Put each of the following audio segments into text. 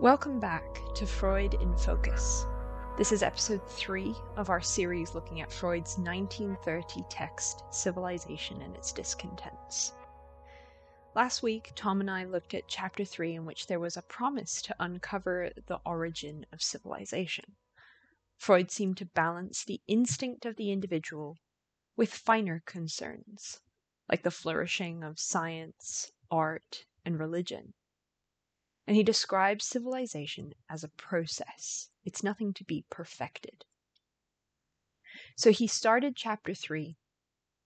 Welcome back to Freud in Focus. This is episode three of our series looking at Freud's 1930 text, Civilization and Its Discontents. Last week, Tom and I looked at chapter three, in which there was a promise to uncover the origin of civilization. Freud seemed to balance the instinct of the individual with finer concerns, like the flourishing of science, art, and religion and he describes civilization as a process. It's nothing to be perfected. So he started chapter 3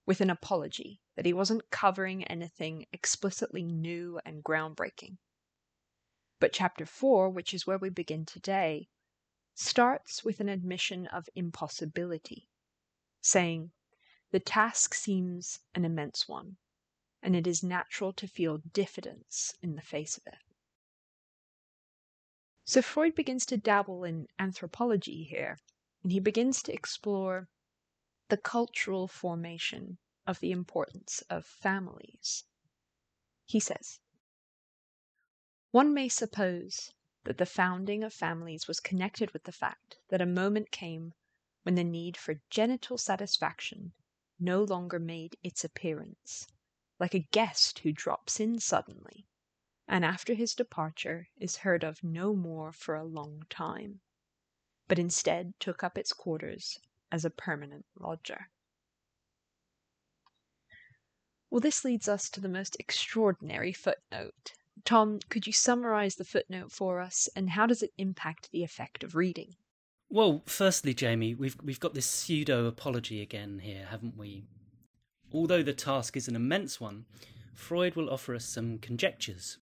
with an apology that he wasn't covering anything explicitly new and groundbreaking. But chapter 4, which is where we begin today, starts with an admission of impossibility, saying, The task seems an immense one, and it is natural to feel diffidence in the face of it. So Freud begins to dabble in anthropology here, and he begins to explore the cultural formation of the importance of families. He says, One may suppose that the founding of families was connected with the fact that a moment came when the need for genital satisfaction no longer made its appearance, like a guest who drops in suddenly and after his departure is heard of no more for a long time, but instead took up its quarters as a permanent lodger. Well, this leads us to the most extraordinary footnote. Tom, could you summarize the footnote for us, and how does it impact the effect of reading? Well, firstly, Jamie, we've we've got this pseudo apology again here, haven't we? Although the task is an immense one, Freud will offer us some conjectures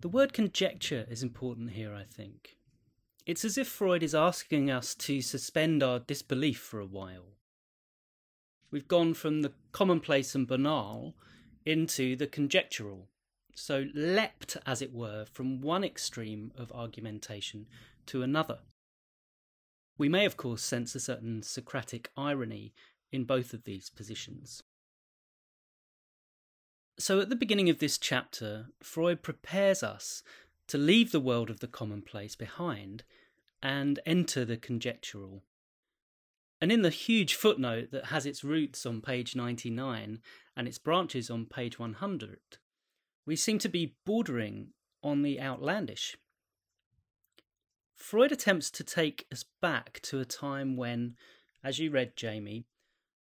the word conjecture is important here, I think. It's as if Freud is asking us to suspend our disbelief for a while. We've gone from the commonplace and banal into the conjectural, so leapt, as it were, from one extreme of argumentation to another. We may, of course, sense a certain Socratic irony in both of these positions. So, at the beginning of this chapter, Freud prepares us to leave the world of the commonplace behind and enter the conjectural. And in the huge footnote that has its roots on page 99 and its branches on page 100, we seem to be bordering on the outlandish. Freud attempts to take us back to a time when, as you read, Jamie,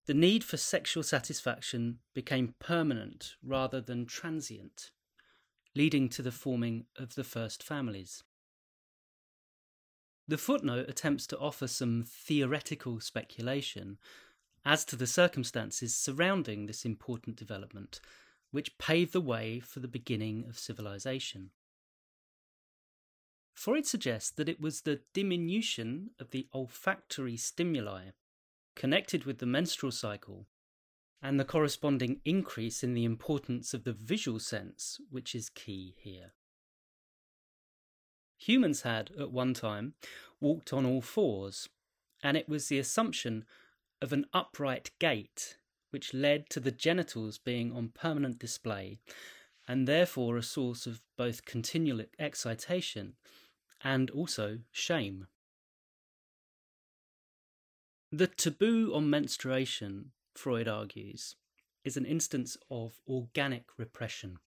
the need for sexual satisfaction became permanent rather than transient, leading to the forming of the first families. The footnote attempts to offer some theoretical speculation as to the circumstances surrounding this important development, which paved the way for the beginning of civilization. Freud suggests that it was the diminution of the olfactory stimuli connected with the menstrual cycle, and the corresponding increase in the importance of the visual sense, which is key here. Humans had, at one time, walked on all fours, and it was the assumption of an upright gait which led to the genitals being on permanent display, and therefore a source of both continual excitation and also shame. The taboo on menstruation, Freud argues, is an instance of organic repression,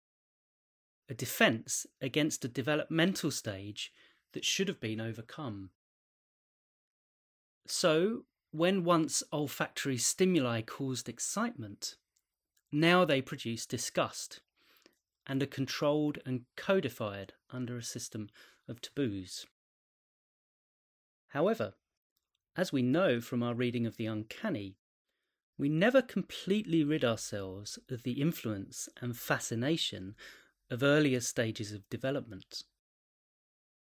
a defense against a developmental stage that should have been overcome. So, when once olfactory stimuli caused excitement, now they produce disgust and are controlled and codified under a system of taboos. However, as we know from our reading of the uncanny, we never completely rid ourselves of the influence and fascination of earlier stages of development.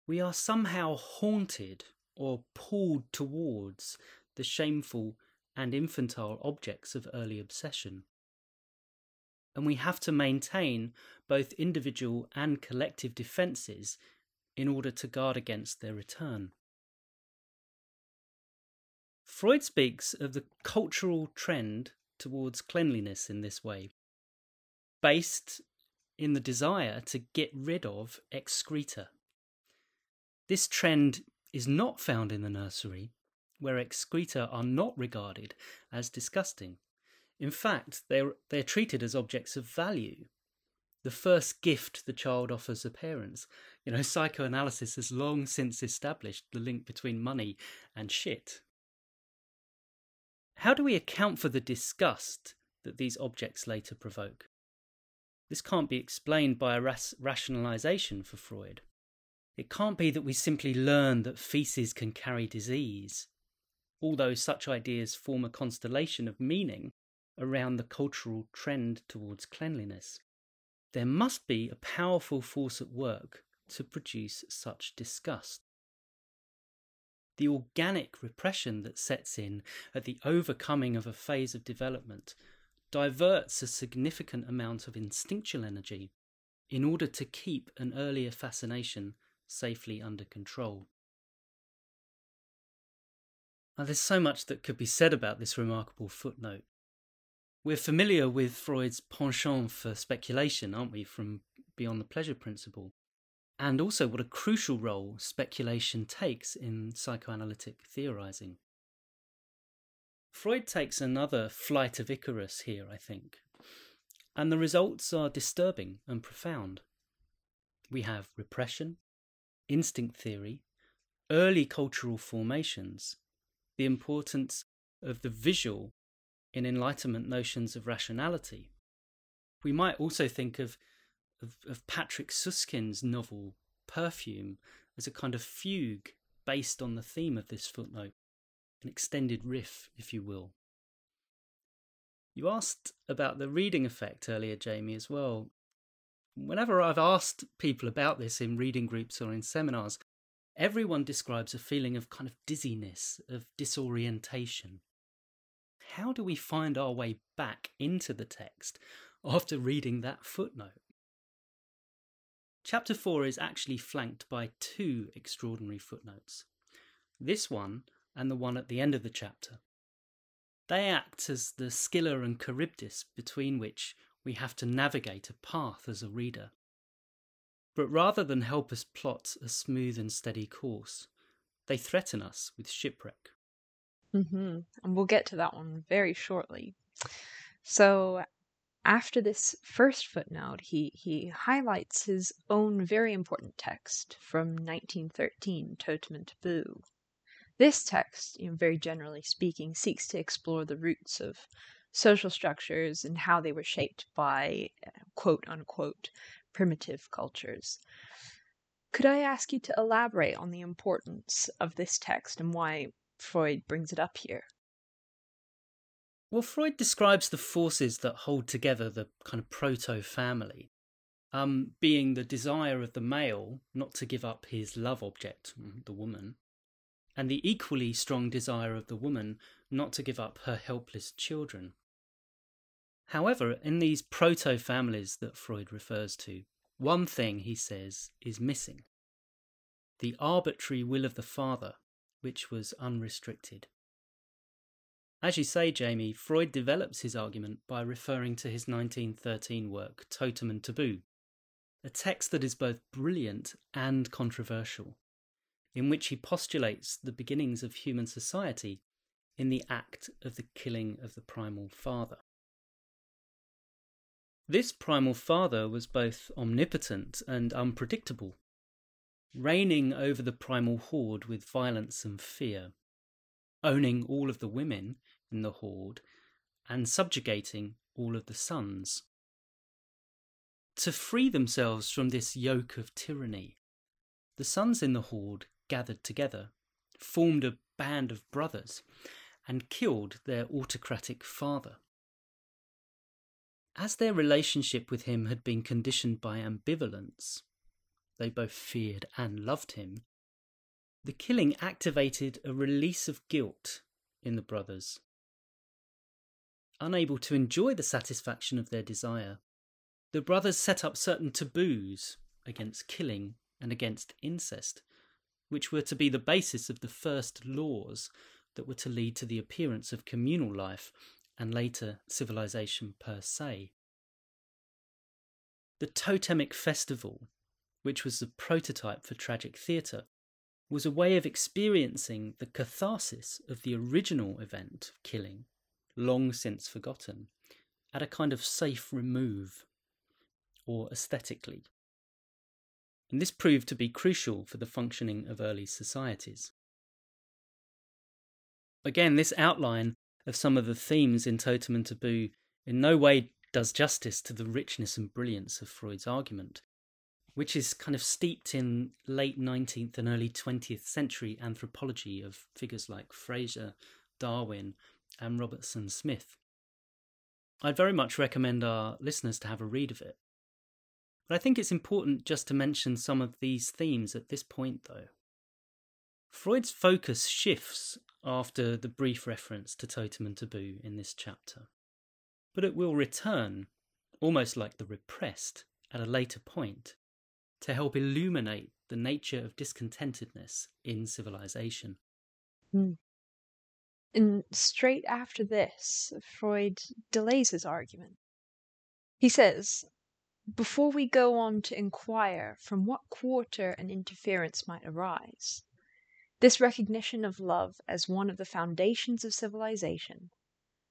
We are somehow haunted or pulled towards the shameful and infantile objects of early obsession. And we have to maintain both individual and collective defences in order to guard against their return. Freud speaks of the cultural trend towards cleanliness in this way, based in the desire to get rid of excreta. This trend is not found in the nursery, where excreta are not regarded as disgusting. In fact, they're, they're treated as objects of value. The first gift the child offers a parents. You know, psychoanalysis has long since established the link between money and shit. How do we account for the disgust that these objects later provoke? This can't be explained by a ras- rationalization for Freud. It can't be that we simply learn that feces can carry disease, although such ideas form a constellation of meaning around the cultural trend towards cleanliness. There must be a powerful force at work to produce such disgust. The organic repression that sets in at the overcoming of a phase of development diverts a significant amount of instinctual energy in order to keep an earlier fascination safely under control. Now, there's so much that could be said about this remarkable footnote. We're familiar with Freud's penchant for speculation, aren't we, from Beyond the Pleasure Principle? And also what a crucial role speculation takes in psychoanalytic theorizing. Freud takes another flight of Icarus here, I think, and the results are disturbing and profound. We have repression, instinct theory, early cultural formations, the importance of the visual in Enlightenment notions of rationality. We might also think of, of, of Patrick Süskind's novel Perfume as a kind of fugue based on the theme of this footnote, an extended riff, if you will. You asked about the reading effect earlier, Jamie, as well. Whenever I've asked people about this in reading groups or in seminars, everyone describes a feeling of kind of dizziness, of disorientation how do we find our way back into the text after reading that footnote? Chapter 4 is actually flanked by two extraordinary footnotes this one and the one at the end of the chapter. They act as the Scylla and Charybdis between which we have to navigate a path as a reader. But rather than help us plot a smooth and steady course, they threaten us with shipwreck. Mm-hmm. And we'll get to that one very shortly. So, after this first footnote, he, he highlights his own very important text from 1913, Totem and Taboo. This text, you know, very generally speaking, seeks to explore the roots of social structures and how they were shaped by quote unquote primitive cultures. Could I ask you to elaborate on the importance of this text and why Freud brings it up here. Well, Freud describes the forces that hold together the kind of proto family, um, being the desire of the male not to give up his love object, mm, the woman, and the equally strong desire of the woman not to give up her helpless children. However, in these proto families that Freud refers to, one thing, he says, is missing the arbitrary will of the father which was unrestricted. As you say, Jamie, Freud develops his argument by referring to his 1913 work, Totem and Taboo, a text that is both brilliant and controversial, in which he postulates the beginnings of human society in the act of the killing of the primal father. This primal father was both omnipotent and unpredictable, reigning over the primal horde with violence and fear, owning all of the women in the horde, and subjugating all of the sons. To free themselves from this yoke of tyranny, the sons in the horde gathered together, formed a band of brothers, and killed their autocratic father. As their relationship with him had been conditioned by ambivalence, they both feared and loved him, the killing activated a release of guilt in the brothers. Unable to enjoy the satisfaction of their desire, the brothers set up certain taboos against killing and against incest, which were to be the basis of the first laws that were to lead to the appearance of communal life and later civilization per se. The totemic festival which was the prototype for tragic theatre, was a way of experiencing the catharsis of the original event of killing, long since forgotten, at a kind of safe remove, or aesthetically. And this proved to be crucial for the functioning of early societies. Again, this outline of some of the themes in Totem and Taboo in no way does justice to the richness and brilliance of Freud's argument, which is kind of steeped in late 19th and early 20th century anthropology of figures like Frazer, Darwin, and Robertson Smith. I'd very much recommend our listeners to have a read of it. But I think it's important just to mention some of these themes at this point, though. Freud's focus shifts after the brief reference to totem and taboo in this chapter, but it will return, almost like the repressed, at a later point to help illuminate the nature of discontentedness in civilization. Mm. And straight after this, Freud delays his argument. He says, Before we go on to inquire from what quarter an interference might arise, this recognition of love as one of the foundations of civilization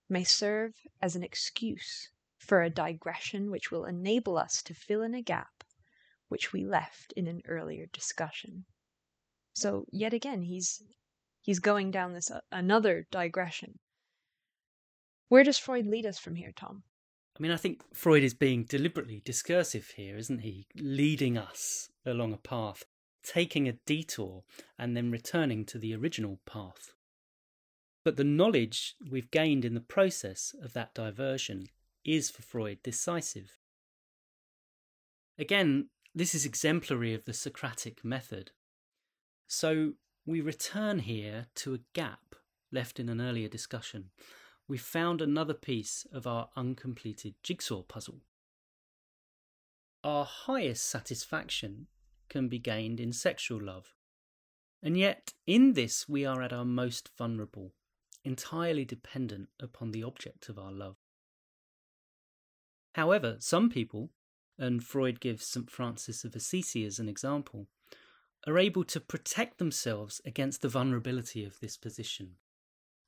may serve as an excuse for a digression which will enable us to fill in a gap which we left in an earlier discussion. So yet again he's he's going down this uh, another digression. Where does Freud lead us from here, Tom? I mean, I think Freud is being deliberately discursive here, isn't he? Leading us along a path taking a detour and then returning to the original path. But the knowledge we've gained in the process of that diversion is for Freud decisive. Again, this is exemplary of the Socratic method. So we return here to a gap left in an earlier discussion. We've found another piece of our uncompleted jigsaw puzzle. Our highest satisfaction can be gained in sexual love. And yet, in this, we are at our most vulnerable, entirely dependent upon the object of our love. However, some people, and Freud gives St. Francis of Assisi as an example, are able to protect themselves against the vulnerability of this position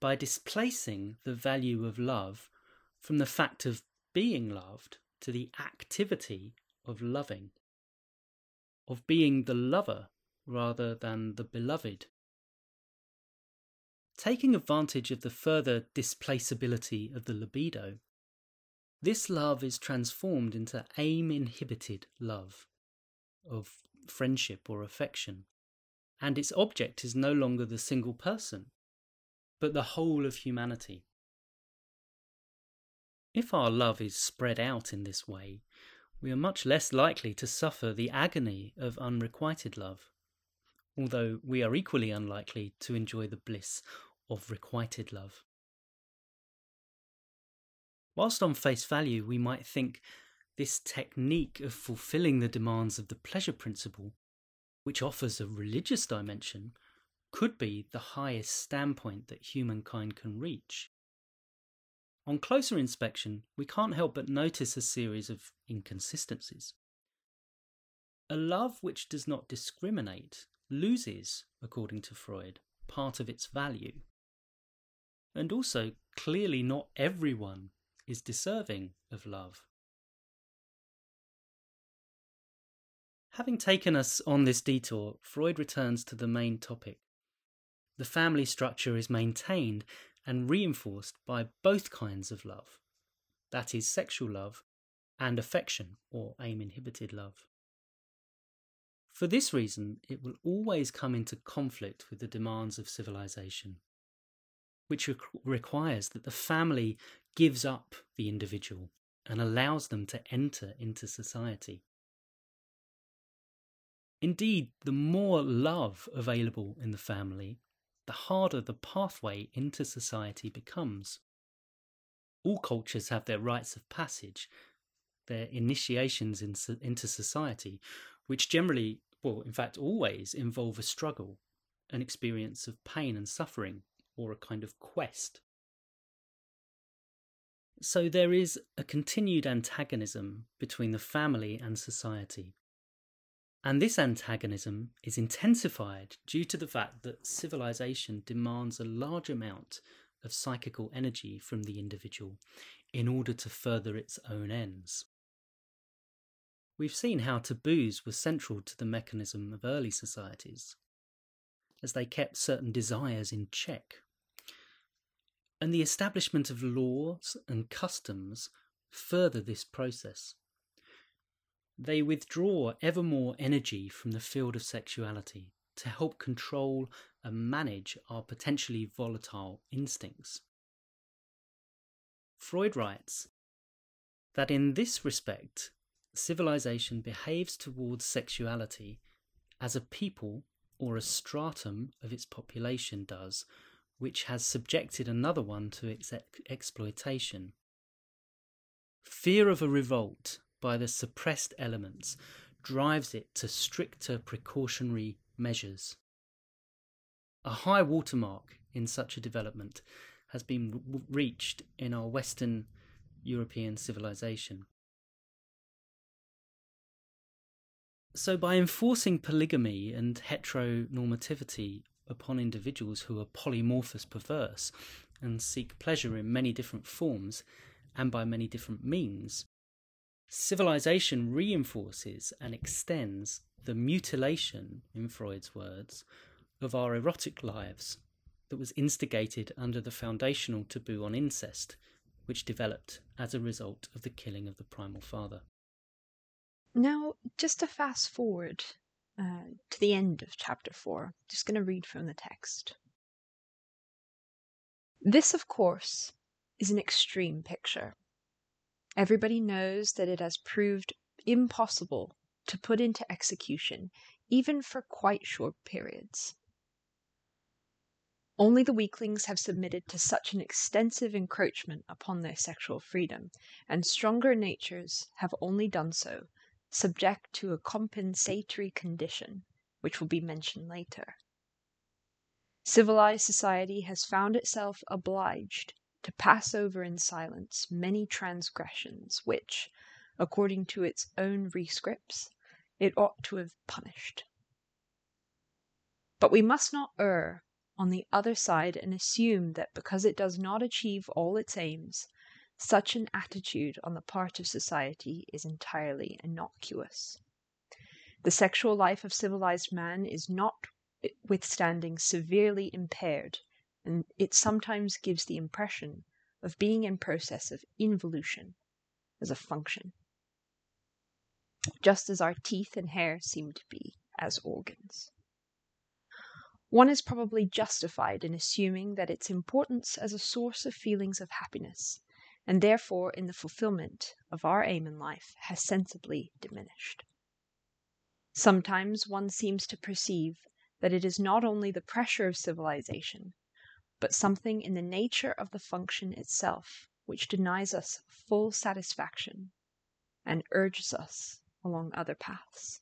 by displacing the value of love from the fact of being loved to the activity of loving of being the lover rather than the beloved. Taking advantage of the further displaceability of the libido, this love is transformed into aim inhibited love of friendship or affection, and its object is no longer the single person, but the whole of humanity. If our love is spread out in this way, we are much less likely to suffer the agony of unrequited love, although we are equally unlikely to enjoy the bliss of requited love. Whilst on face value we might think this technique of fulfilling the demands of the pleasure principle, which offers a religious dimension, could be the highest standpoint that humankind can reach. On closer inspection, we can't help but notice a series of inconsistencies. A love which does not discriminate loses, according to Freud, part of its value. And also, clearly, not everyone is deserving of love. Having taken us on this detour, Freud returns to the main topic. The family structure is maintained and reinforced by both kinds of love that is, sexual love and affection or aim inhibited love. For this reason, it will always come into conflict with the demands of civilization, which re- requires that the family gives up the individual and allows them to enter into society. Indeed, the more love available in the family, the harder the pathway into society becomes. All cultures have their rites of passage, their initiations in, into society, which generally, well, in fact, always involve a struggle, an experience of pain and suffering, or a kind of quest. So there is a continued antagonism between the family and society. And this antagonism is intensified due to the fact that civilization demands a large amount of psychical energy from the individual in order to further its own ends. We've seen how taboos were central to the mechanism of early societies, as they kept certain desires in check. And the establishment of laws and customs further this process. They withdraw ever more energy from the field of sexuality to help control and manage our potentially volatile instincts. Freud writes that in this respect, civilization behaves towards sexuality as a people or a stratum of its population does, which has subjected another one to its ex- exploitation. Fear of a revolt by the suppressed elements drives it to stricter precautionary measures. A high watermark in such a development has been reached in our Western European civilization. So, by enforcing polygamy and heteronormativity upon individuals who are polymorphous perverse and seek pleasure in many different forms and by many different means, civilization reinforces and extends the mutilation, in Freud's words, of our erotic lives that was instigated under the foundational taboo on incest, which developed as a result of the killing of the primal father. Now, just to fast forward uh, to the end of chapter 4, just going to read from the text. This, of course, is an extreme picture Everybody knows that it has proved impossible to put into execution, even for quite short periods. Only the weaklings have submitted to such an extensive encroachment upon their sexual freedom, and stronger natures have only done so subject to a compensatory condition, which will be mentioned later. Civilized society has found itself obliged to pass over in silence many transgressions which, according to its own rescripts, it ought to have punished. But we must not err on the other side and assume that because it does not achieve all its aims, such an attitude on the part of society is entirely innocuous. The sexual life of civilized man is notwithstanding severely impaired and it sometimes gives the impression of being in process of involution as a function, just as our teeth and hair seem to be as organs. One is probably justified in assuming that its importance as a source of feelings of happiness, and therefore in the fulfillment of our aim in life, has sensibly diminished. Sometimes one seems to perceive that it is not only the pressure of civilization, but something in the nature of the function itself which denies us full satisfaction and urges us along other paths.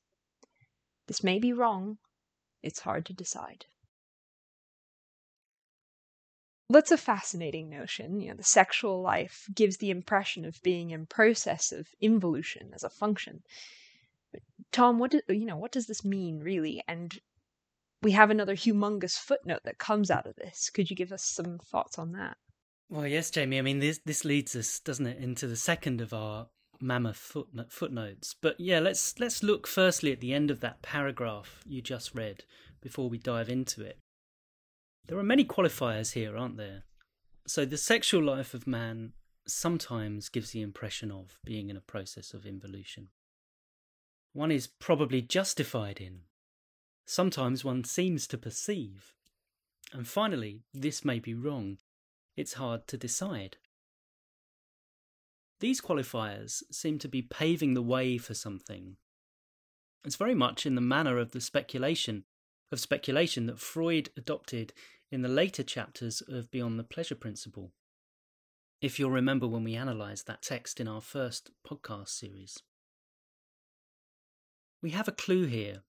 This may be wrong, it's hard to decide. That's a fascinating notion. You know, the sexual life gives the impression of being in process of involution as a function. But Tom, what do, you know? What does this mean, really? And we have another humongous footnote that comes out of this. Could you give us some thoughts on that? Well, yes, Jamie. I mean, this this leads us, doesn't it, into the second of our mammoth footnote, footnotes. But yeah, let's let's look firstly at the end of that paragraph you just read before we dive into it. There are many qualifiers here, aren't there? So the sexual life of man sometimes gives the impression of being in a process of involution. One is probably justified in sometimes one seems to perceive. And finally, this may be wrong. It's hard to decide. These qualifiers seem to be paving the way for something. It's very much in the manner of the speculation of speculation that Freud adopted in the later chapters of Beyond the Pleasure Principle. If you'll remember when we analysed that text in our first podcast series. We have a clue here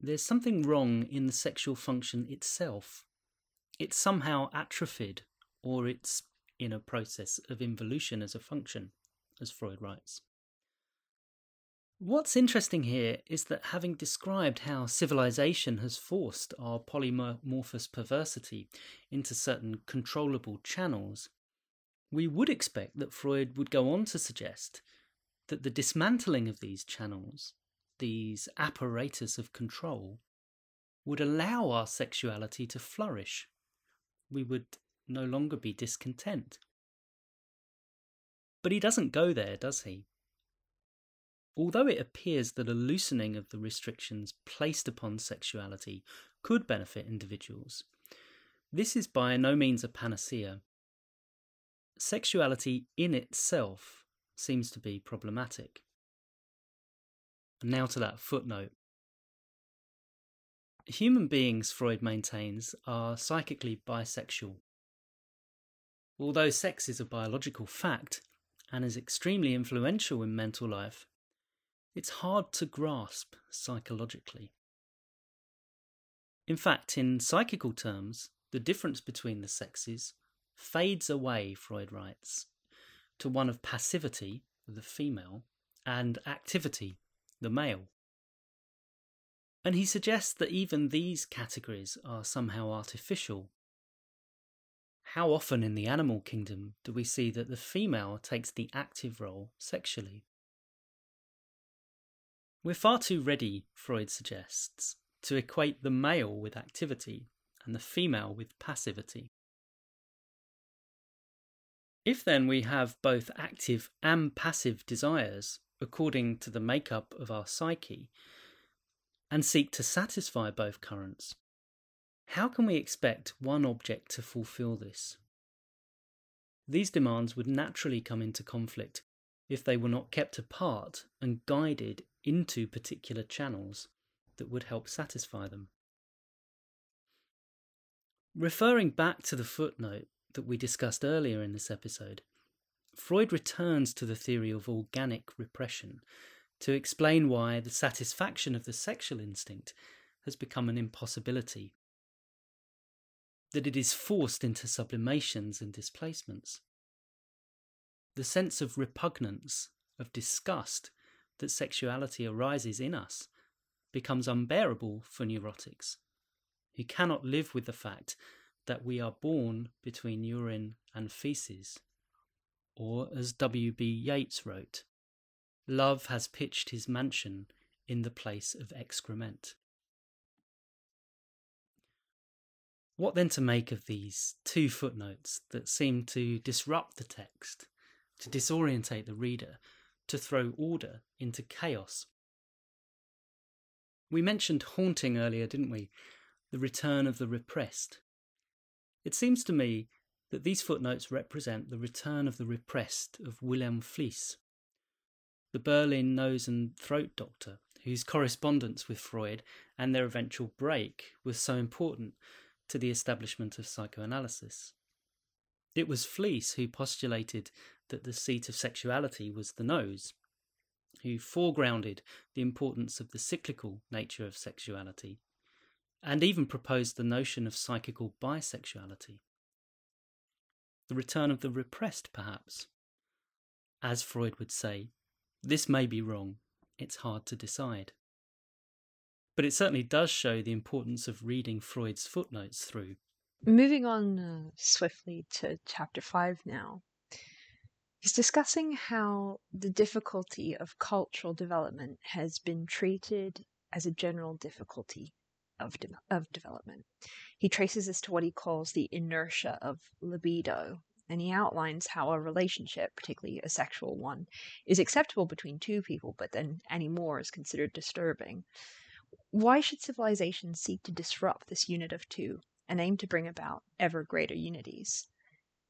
there's something wrong in the sexual function itself. It's somehow atrophied, or it's in a process of involution as a function, as Freud writes. What's interesting here is that having described how civilization has forced our polymorphous perversity into certain controllable channels, we would expect that Freud would go on to suggest that the dismantling of these channels, these apparatus of control, would allow our sexuality to flourish. We would no longer be discontent. But he doesn't go there, does he? Although it appears that a loosening of the restrictions placed upon sexuality could benefit individuals, this is by no means a panacea. Sexuality in itself seems to be problematic. Now to that footnote. Human beings, Freud maintains, are psychically bisexual. Although sex is a biological fact and is extremely influential in mental life, it's hard to grasp psychologically. In fact, in psychical terms, the difference between the sexes fades away, Freud writes, to one of passivity, the female, and activity, the male. And he suggests that even these categories are somehow artificial. How often in the animal kingdom do we see that the female takes the active role sexually? We're far too ready, Freud suggests, to equate the male with activity and the female with passivity. If then we have both active and passive desires according to the makeup of our psyche, and seek to satisfy both currents, how can we expect one object to fulfill this? These demands would naturally come into conflict if they were not kept apart and guided into particular channels that would help satisfy them. Referring back to the footnote that we discussed earlier in this episode, Freud returns to the theory of organic repression to explain why the satisfaction of the sexual instinct has become an impossibility. That it is forced into sublimations and displacements the sense of repugnance, of disgust that sexuality arises in us becomes unbearable for neurotics, who cannot live with the fact that we are born between urine and feces. Or, as W.B. Yeats wrote, love has pitched his mansion in the place of excrement. What then to make of these two footnotes that seem to disrupt the text to disorientate the reader, to throw order into chaos. We mentioned haunting earlier, didn't we? The return of the repressed. It seems to me that these footnotes represent the return of the repressed of Wilhelm Fliess, the Berlin nose and throat doctor, whose correspondence with Freud and their eventual break was so important to the establishment of psychoanalysis. It was Fliess who postulated that the seat of sexuality was the nose, who foregrounded the importance of the cyclical nature of sexuality, and even proposed the notion of psychical bisexuality. The return of the repressed, perhaps. As Freud would say, this may be wrong, it's hard to decide. But it certainly does show the importance of reading Freud's footnotes through. Moving on uh, swiftly to chapter 5 now. He's discussing how the difficulty of cultural development has been treated as a general difficulty of, de- of development. He traces this to what he calls the inertia of libido, and he outlines how a relationship, particularly a sexual one, is acceptable between two people, but then any more is considered disturbing. Why should civilization seek to disrupt this unit of two and aim to bring about ever greater unities?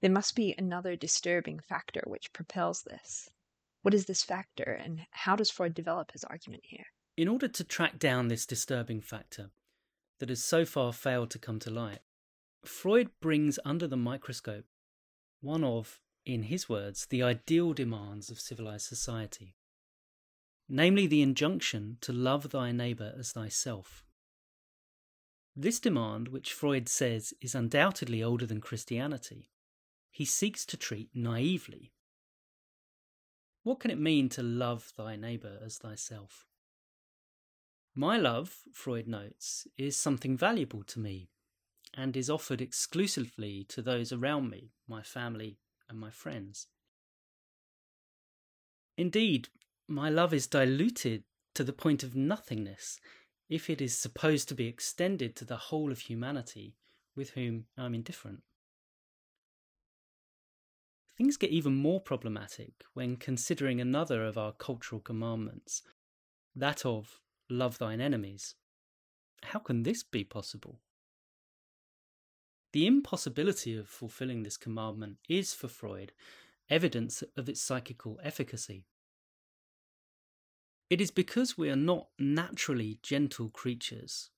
There must be another disturbing factor which propels this. What is this factor, and how does Freud develop his argument here? In order to track down this disturbing factor that has so far failed to come to light, Freud brings under the microscope one of, in his words, the ideal demands of civilized society, namely the injunction to love thy neighbour as thyself. This demand, which Freud says is undoubtedly older than Christianity, he seeks to treat naively. What can it mean to love thy neighbour as thyself? My love, Freud notes, is something valuable to me and is offered exclusively to those around me, my family and my friends. Indeed, my love is diluted to the point of nothingness if it is supposed to be extended to the whole of humanity with whom I'm indifferent. Things get even more problematic when considering another of our cultural commandments, that of love thine enemies. How can this be possible? The impossibility of fulfilling this commandment is, for Freud, evidence of its psychical efficacy. It is because we are not naturally gentle creatures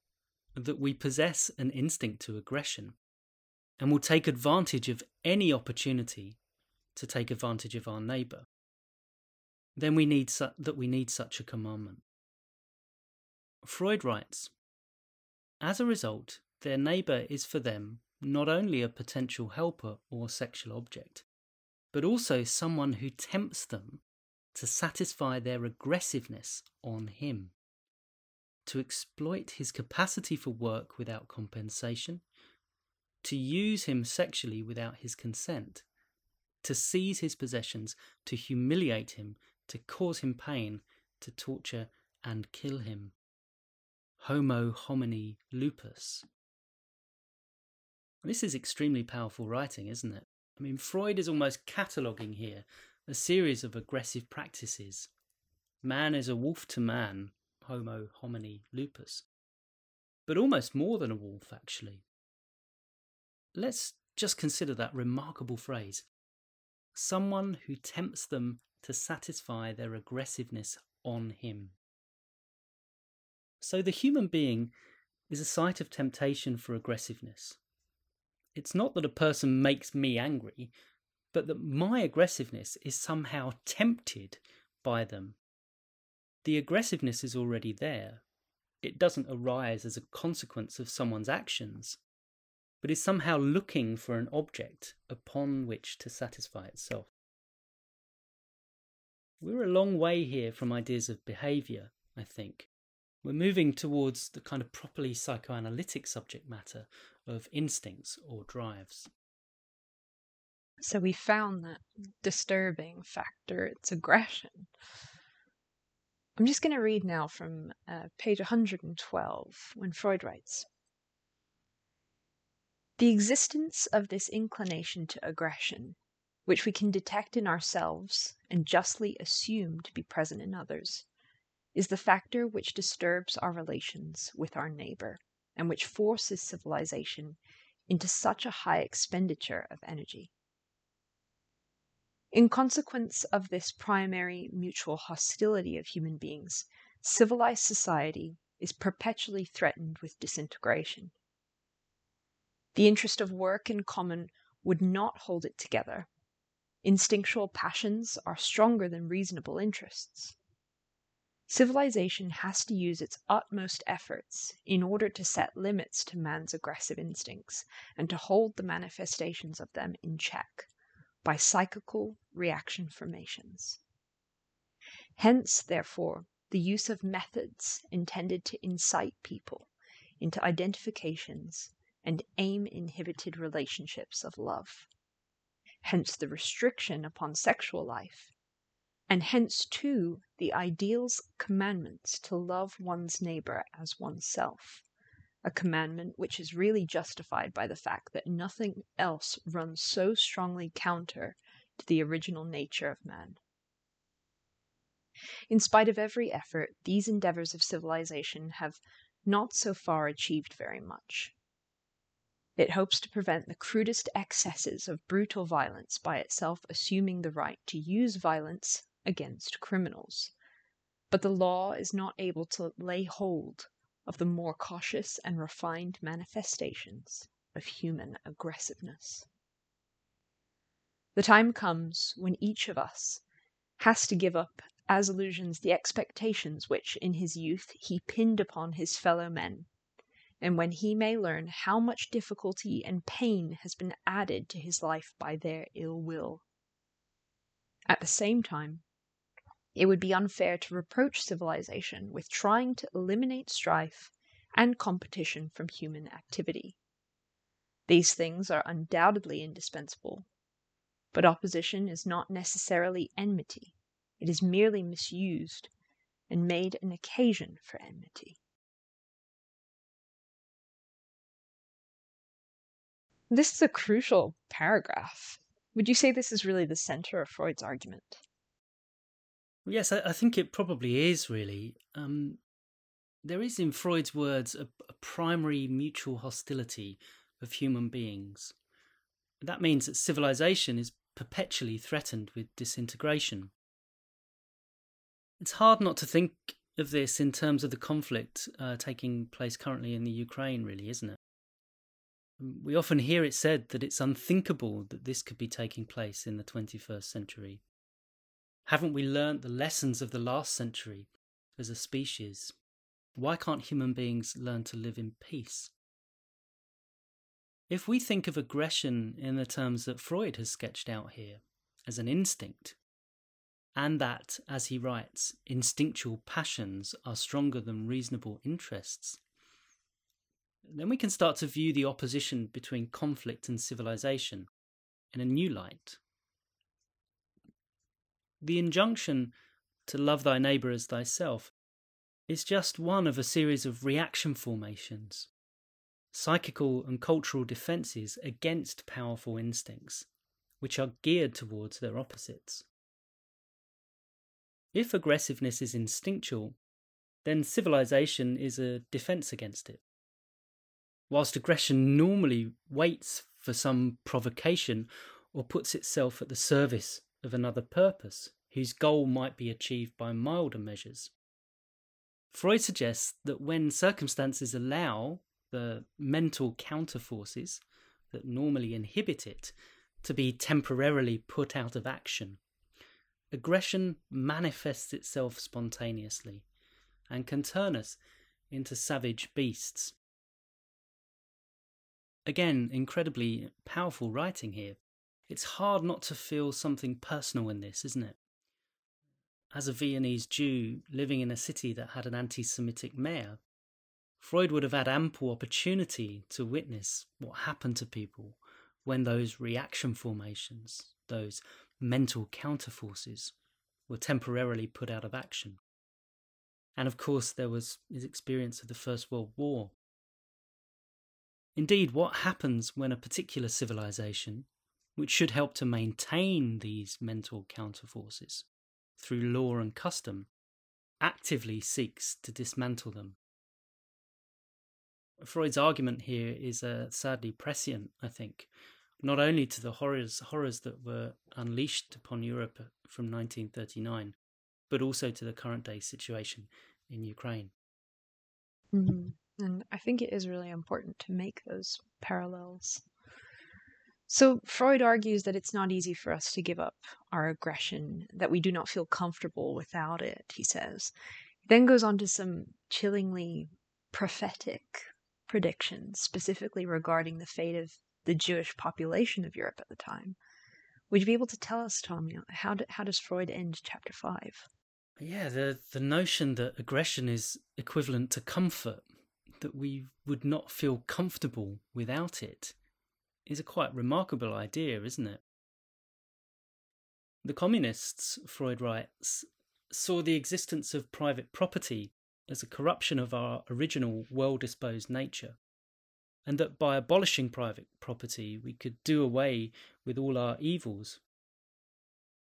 that we possess an instinct to aggression and will take advantage of any opportunity to take advantage of our neighbour, then we need su- that we need such a commandment. Freud writes, as a result, their neighbour is for them not only a potential helper or sexual object, but also someone who tempts them to satisfy their aggressiveness on him, to exploit his capacity for work without compensation, to use him sexually without his consent, to seize his possessions, to humiliate him, to cause him pain, to torture and kill him. Homo homini lupus. This is extremely powerful writing, isn't it? I mean, Freud is almost cataloguing here a series of aggressive practices. Man is a wolf to man, Homo homini lupus. But almost more than a wolf, actually. Let's just consider that remarkable phrase someone who tempts them to satisfy their aggressiveness on him. So the human being is a site of temptation for aggressiveness. It's not that a person makes me angry, but that my aggressiveness is somehow tempted by them. The aggressiveness is already there. It doesn't arise as a consequence of someone's actions, but is somehow looking for an object upon which to satisfy itself. We're a long way here from ideas of behaviour, I think. We're moving towards the kind of properly psychoanalytic subject matter of instincts or drives. So we found that disturbing factor, it's aggression. I'm just going to read now from uh, page 112 when Freud writes The existence of this inclination to aggression, which we can detect in ourselves and justly assume to be present in others, is the factor which disturbs our relations with our neighbor and which forces civilization into such a high expenditure of energy. In consequence of this primary mutual hostility of human beings, civilized society is perpetually threatened with disintegration. The interest of work in common would not hold it together. Instinctual passions are stronger than reasonable interests. Civilization has to use its utmost efforts in order to set limits to man's aggressive instincts and to hold the manifestations of them in check by psychical reaction formations. Hence, therefore, the use of methods intended to incite people into identifications and aim inhibited relationships of love. Hence, the restriction upon sexual life, and hence, too, the ideal's commandments to love one's neighbor as oneself a commandment which is really justified by the fact that nothing else runs so strongly counter to the original nature of man. In spite of every effort, these endeavors of civilization have not so far achieved very much. It hopes to prevent the crudest excesses of brutal violence by itself assuming the right to use violence against criminals. But the law is not able to lay hold of the more cautious and refined manifestations of human aggressiveness. The time comes when each of us has to give up as illusions the expectations which, in his youth, he pinned upon his fellow men, and when he may learn how much difficulty and pain has been added to his life by their ill will. At the same time, it would be unfair to reproach civilization with trying to eliminate strife and competition from human activity. These things are undoubtedly indispensable, but opposition is not necessarily enmity, it is merely misused and made an occasion for enmity. This is a crucial paragraph. Would you say this is really the center of Freud's argument? Yes, I, I think it probably is really. Um, there is, in Freud's words, a, a primary mutual hostility of human beings. That means that civilization is perpetually threatened with disintegration. It's hard not to think of this in terms of the conflict uh, taking place currently in the Ukraine, really, isn't it? Um, we often hear it said that it's unthinkable that this could be taking place in the 21st century. Haven't we learnt the lessons of the last century as a species? Why can't human beings learn to live in peace? If we think of aggression in the terms that Freud has sketched out here, as an instinct, and that, as he writes, instinctual passions are stronger than reasonable interests, then we can start to view the opposition between conflict and civilization in a new light. The injunction to love thy neighbour as thyself is just one of a series of reaction formations, psychical and cultural defences against powerful instincts, which are geared towards their opposites. If aggressiveness is instinctual, then civilization is a defence against it. Whilst aggression normally waits for some provocation or puts itself at the service of another purpose, whose goal might be achieved by milder measures. Freud suggests that when circumstances allow the mental counterforces that normally inhibit it to be temporarily put out of action, aggression manifests itself spontaneously and can turn us into savage beasts. Again, incredibly powerful writing here. It's hard not to feel something personal in this, isn't it? As a Viennese Jew living in a city that had an anti Semitic mayor, Freud would have had ample opportunity to witness what happened to people when those reaction formations, those mental counterforces, were temporarily put out of action. And of course, there was his experience of the First World War. Indeed, what happens when a particular civilization, which should help to maintain these mental counterforces through law and custom, actively seeks to dismantle them. Freud's argument here is uh, sadly prescient, I think, not only to the horrors horrors that were unleashed upon Europe from 1939, but also to the current day situation in Ukraine. Mm-hmm. And I think it is really important to make those parallels. So, Freud argues that it's not easy for us to give up our aggression, that we do not feel comfortable without it, he says. He then goes on to some chillingly prophetic predictions, specifically regarding the fate of the Jewish population of Europe at the time. Would you be able to tell us, Tom, how, do, how does Freud end chapter 5? Yeah, the, the notion that aggression is equivalent to comfort, that we would not feel comfortable without it, is a quite remarkable idea, isn't it? The communists, Freud writes, saw the existence of private property as a corruption of our original well disposed nature, and that by abolishing private property we could do away with all our evils.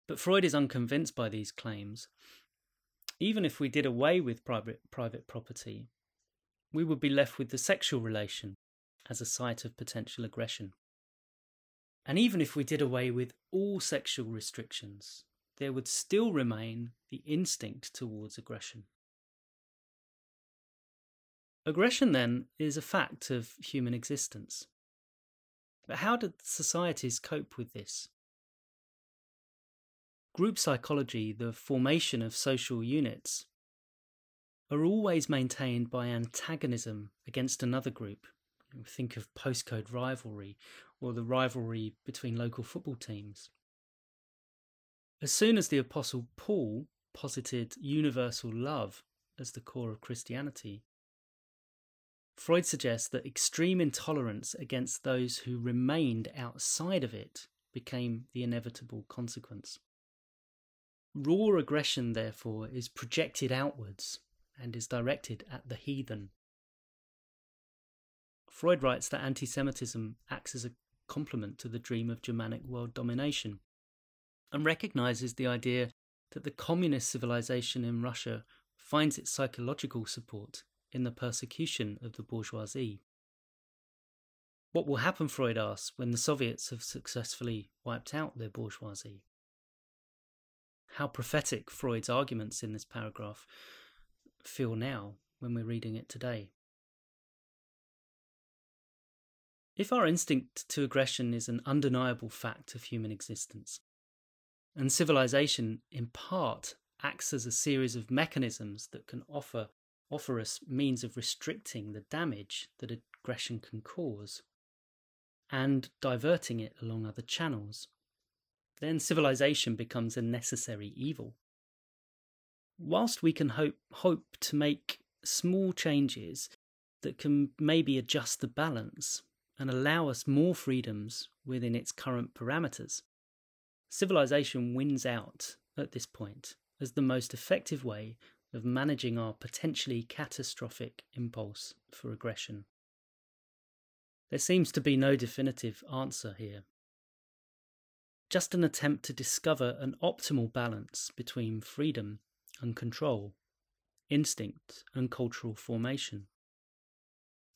But Freud is unconvinced by these claims. Even if we did away with private, private property, we would be left with the sexual relation as a site of potential aggression. And even if we did away with all sexual restrictions, there would still remain the instinct towards aggression. Aggression, then, is a fact of human existence. But how did societies cope with this? Group psychology, the formation of social units, are always maintained by antagonism against another group. Think of postcode rivalry or the rivalry between local football teams. As soon as the Apostle Paul posited universal love as the core of Christianity, Freud suggests that extreme intolerance against those who remained outside of it became the inevitable consequence. Raw aggression, therefore, is projected outwards and is directed at the heathen. Freud writes that anti Semitism acts as a complement to the dream of Germanic world domination and recognizes the idea that the communist civilization in Russia finds its psychological support in the persecution of the bourgeoisie. What will happen, Freud asks, when the Soviets have successfully wiped out their bourgeoisie? How prophetic Freud's arguments in this paragraph feel now when we're reading it today. If our instinct to aggression is an undeniable fact of human existence, and civilization in part acts as a series of mechanisms that can offer offer us means of restricting the damage that aggression can cause and diverting it along other channels, then civilization becomes a necessary evil. Whilst we can hope, hope to make small changes that can maybe adjust the balance and allow us more freedoms within its current parameters, civilization wins out at this point as the most effective way of managing our potentially catastrophic impulse for aggression. There seems to be no definitive answer here. Just an attempt to discover an optimal balance between freedom and control, instinct and cultural formation.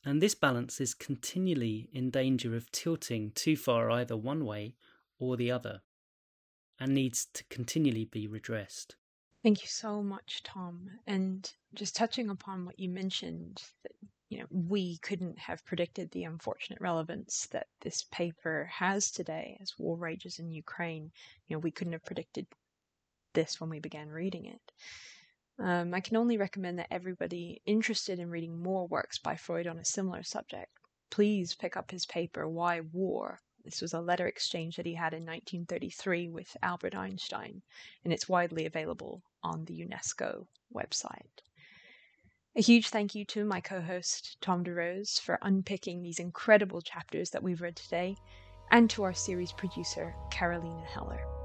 And this balance is continually in danger of tilting too far either one way or the other, and needs to continually be redressed. Thank you so much, Tom. And just touching upon what you mentioned, that you know we couldn't have predicted the unfortunate relevance that this paper has today as war rages in Ukraine. You know, we couldn't have predicted this when we began reading it. Um, I can only recommend that everybody interested in reading more works by Freud on a similar subject, please pick up his paper, Why War? This was a letter exchange that he had in 1933 with Albert Einstein, and it's widely available on the UNESCO website. A huge thank you to my co host, Tom DeRose, for unpicking these incredible chapters that we've read today, and to our series producer, Carolina Heller.